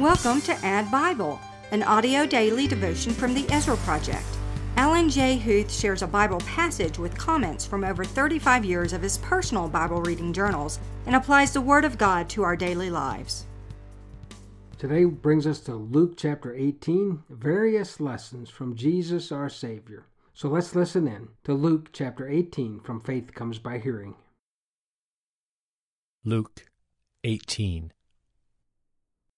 Welcome to ADDBIBLE, an audio daily devotion from the Ezra Project. Alan J. Huth shares a Bible passage with comments from over 35 years of his personal Bible reading journals and applies the Word of God to our daily lives. Today brings us to Luke chapter 18, various lessons from Jesus our Savior. So let's listen in to Luke chapter 18 from Faith Comes by Hearing. Luke 18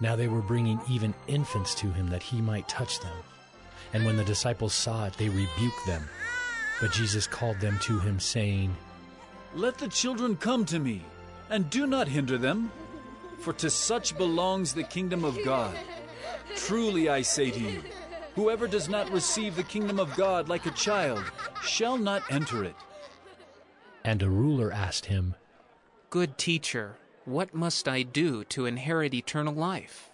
Now they were bringing even infants to him that he might touch them. And when the disciples saw it, they rebuked them. But Jesus called them to him, saying, Let the children come to me, and do not hinder them, for to such belongs the kingdom of God. Truly I say to you, whoever does not receive the kingdom of God like a child shall not enter it. And a ruler asked him, Good teacher, what must I do to inherit eternal life?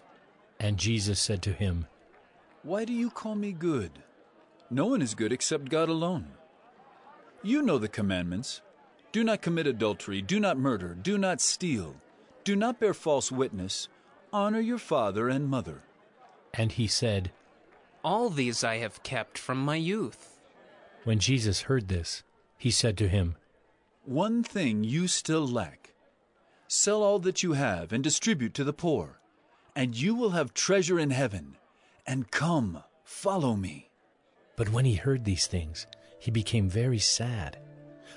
And Jesus said to him, Why do you call me good? No one is good except God alone. You know the commandments do not commit adultery, do not murder, do not steal, do not bear false witness, honor your father and mother. And he said, All these I have kept from my youth. When Jesus heard this, he said to him, One thing you still lack. Sell all that you have and distribute to the poor, and you will have treasure in heaven. And come, follow me. But when he heard these things, he became very sad,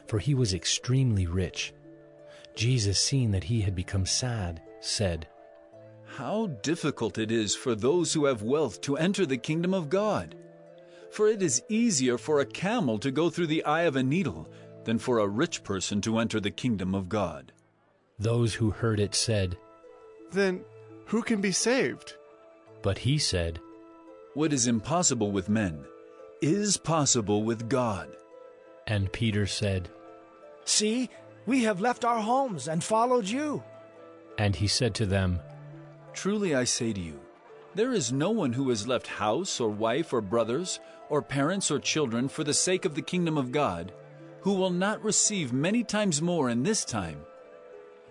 for he was extremely rich. Jesus, seeing that he had become sad, said, How difficult it is for those who have wealth to enter the kingdom of God! For it is easier for a camel to go through the eye of a needle than for a rich person to enter the kingdom of God. Those who heard it said, Then who can be saved? But he said, What is impossible with men is possible with God. And Peter said, See, we have left our homes and followed you. And he said to them, Truly I say to you, there is no one who has left house or wife or brothers or parents or children for the sake of the kingdom of God, who will not receive many times more in this time,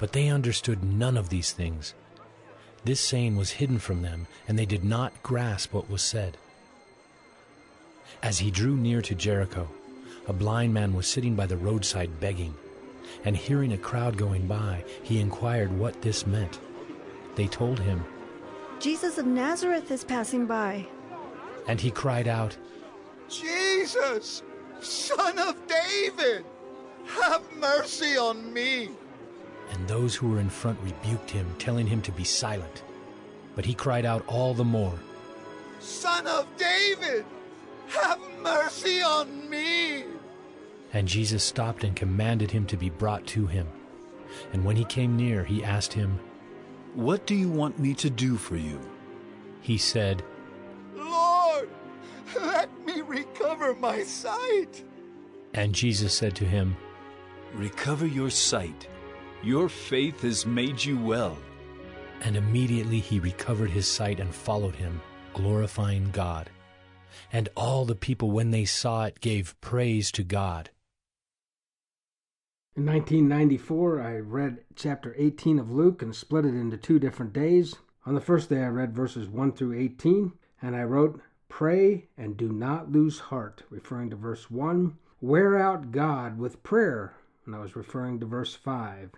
But they understood none of these things. This saying was hidden from them, and they did not grasp what was said. As he drew near to Jericho, a blind man was sitting by the roadside begging, and hearing a crowd going by, he inquired what this meant. They told him, Jesus of Nazareth is passing by. and he cried out, Jesus, son of David, have mercy on me. And those who were in front rebuked him, telling him to be silent. But he cried out all the more, Son of David, have mercy on me. And Jesus stopped and commanded him to be brought to him. And when he came near, he asked him, What do you want me to do for you? He said, Lord, let me recover my sight. And Jesus said to him, Recover your sight. Your faith has made you well. And immediately he recovered his sight and followed him, glorifying God. And all the people, when they saw it, gave praise to God. In 1994, I read chapter 18 of Luke and split it into two different days. On the first day, I read verses 1 through 18, and I wrote, Pray and do not lose heart, referring to verse 1. Wear out God with prayer, and I was referring to verse 5.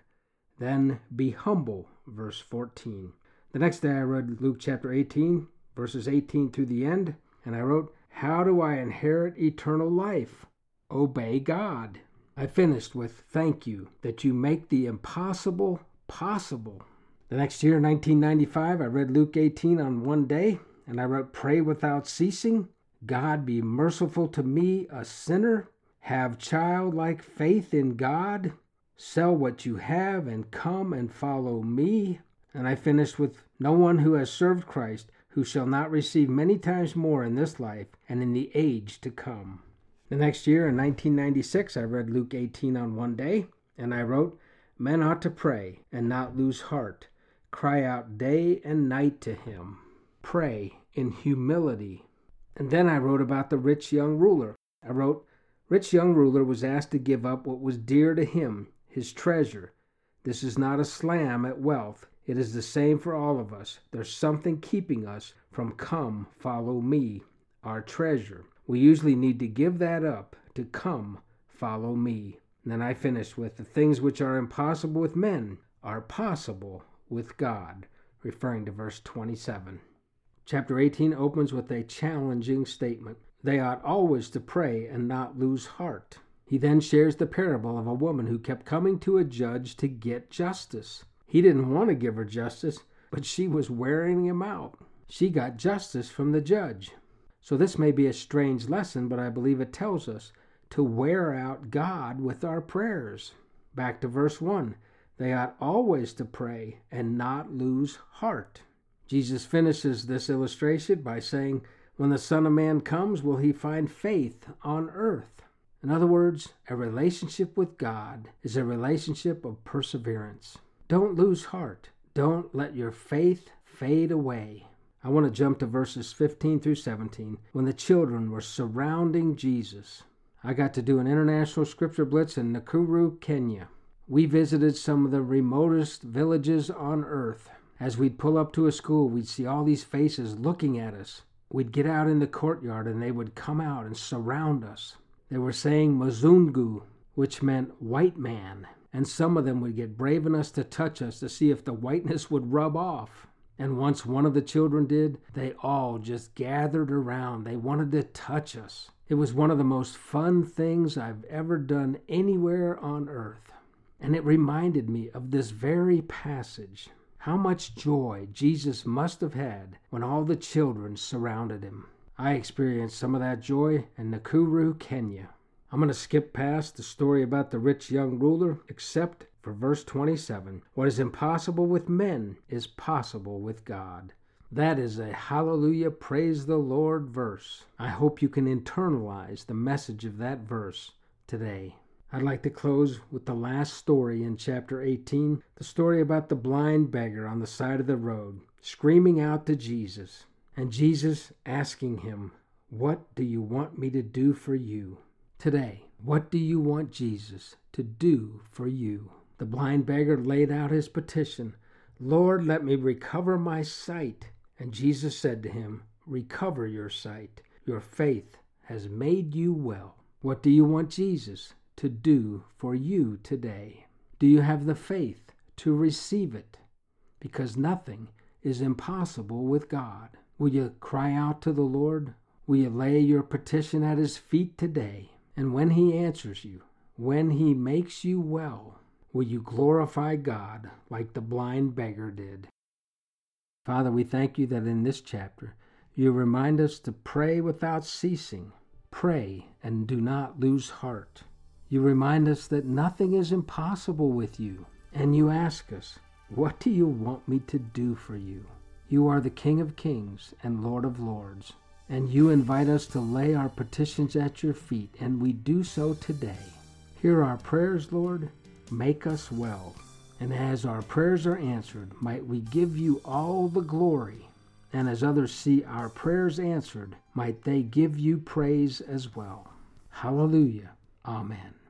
Then be humble, verse 14. The next day, I read Luke chapter 18, verses 18 through the end, and I wrote, How do I inherit eternal life? Obey God. I finished with thank you that you make the impossible possible. The next year, 1995, I read Luke 18 on one day, and I wrote, Pray without ceasing. God be merciful to me, a sinner. Have childlike faith in God. Sell what you have and come and follow me. And I finished with, No one who has served Christ who shall not receive many times more in this life and in the age to come. The next year, in 1996, I read Luke 18 on one day, and I wrote, Men ought to pray and not lose heart. Cry out day and night to him. Pray in humility. And then I wrote about the rich young ruler. I wrote, Rich young ruler was asked to give up what was dear to him, his treasure. This is not a slam at wealth. It is the same for all of us. There's something keeping us from come, follow me, our treasure. We usually need to give that up to come, follow me. And then I finished with the things which are impossible with men are possible with God, referring to verse 27. Chapter 18 opens with a challenging statement. They ought always to pray and not lose heart. He then shares the parable of a woman who kept coming to a judge to get justice. He didn't want to give her justice, but she was wearing him out. She got justice from the judge. So this may be a strange lesson, but I believe it tells us to wear out God with our prayers. Back to verse 1. They ought always to pray and not lose heart. Jesus finishes this illustration by saying, When the Son of Man comes, will he find faith on earth? In other words, a relationship with God is a relationship of perseverance. Don't lose heart. Don't let your faith fade away. I want to jump to verses 15 through 17 when the children were surrounding Jesus. I got to do an international scripture blitz in Nakuru, Kenya. We visited some of the remotest villages on earth. As we'd pull up to a school, we'd see all these faces looking at us. We'd get out in the courtyard and they would come out and surround us. They were saying Mzungu, which meant white man, and some of them would get brave enough to touch us to see if the whiteness would rub off. And once one of the children did, they all just gathered around. They wanted to touch us. It was one of the most fun things I've ever done anywhere on earth. And it reminded me of this very passage. How much joy Jesus must have had when all the children surrounded him. I experienced some of that joy in Nakuru, Kenya. I'm going to skip past the story about the rich young ruler, except for verse 27. What is impossible with men is possible with God. That is a hallelujah, praise the Lord verse. I hope you can internalize the message of that verse today. I'd like to close with the last story in chapter 18 the story about the blind beggar on the side of the road, screaming out to Jesus, and Jesus asking him, What do you want me to do for you? Today, what do you want Jesus to do for you? The blind beggar laid out his petition Lord, let me recover my sight. And Jesus said to him, Recover your sight. Your faith has made you well. What do you want Jesus to do for you today? Do you have the faith to receive it? Because nothing is impossible with God. Will you cry out to the Lord? Will you lay your petition at His feet today? And when He answers you, when He makes you well, will you glorify God like the blind beggar did? Father, we thank you that in this chapter you remind us to pray without ceasing. Pray and do not lose heart. You remind us that nothing is impossible with you. And you ask us, What do you want me to do for you? You are the King of kings and Lord of lords. And you invite us to lay our petitions at your feet, and we do so today. Hear our prayers, Lord. Make us well. And as our prayers are answered, might we give you all the glory. And as others see our prayers answered, might they give you praise as well. Hallelujah. Amen.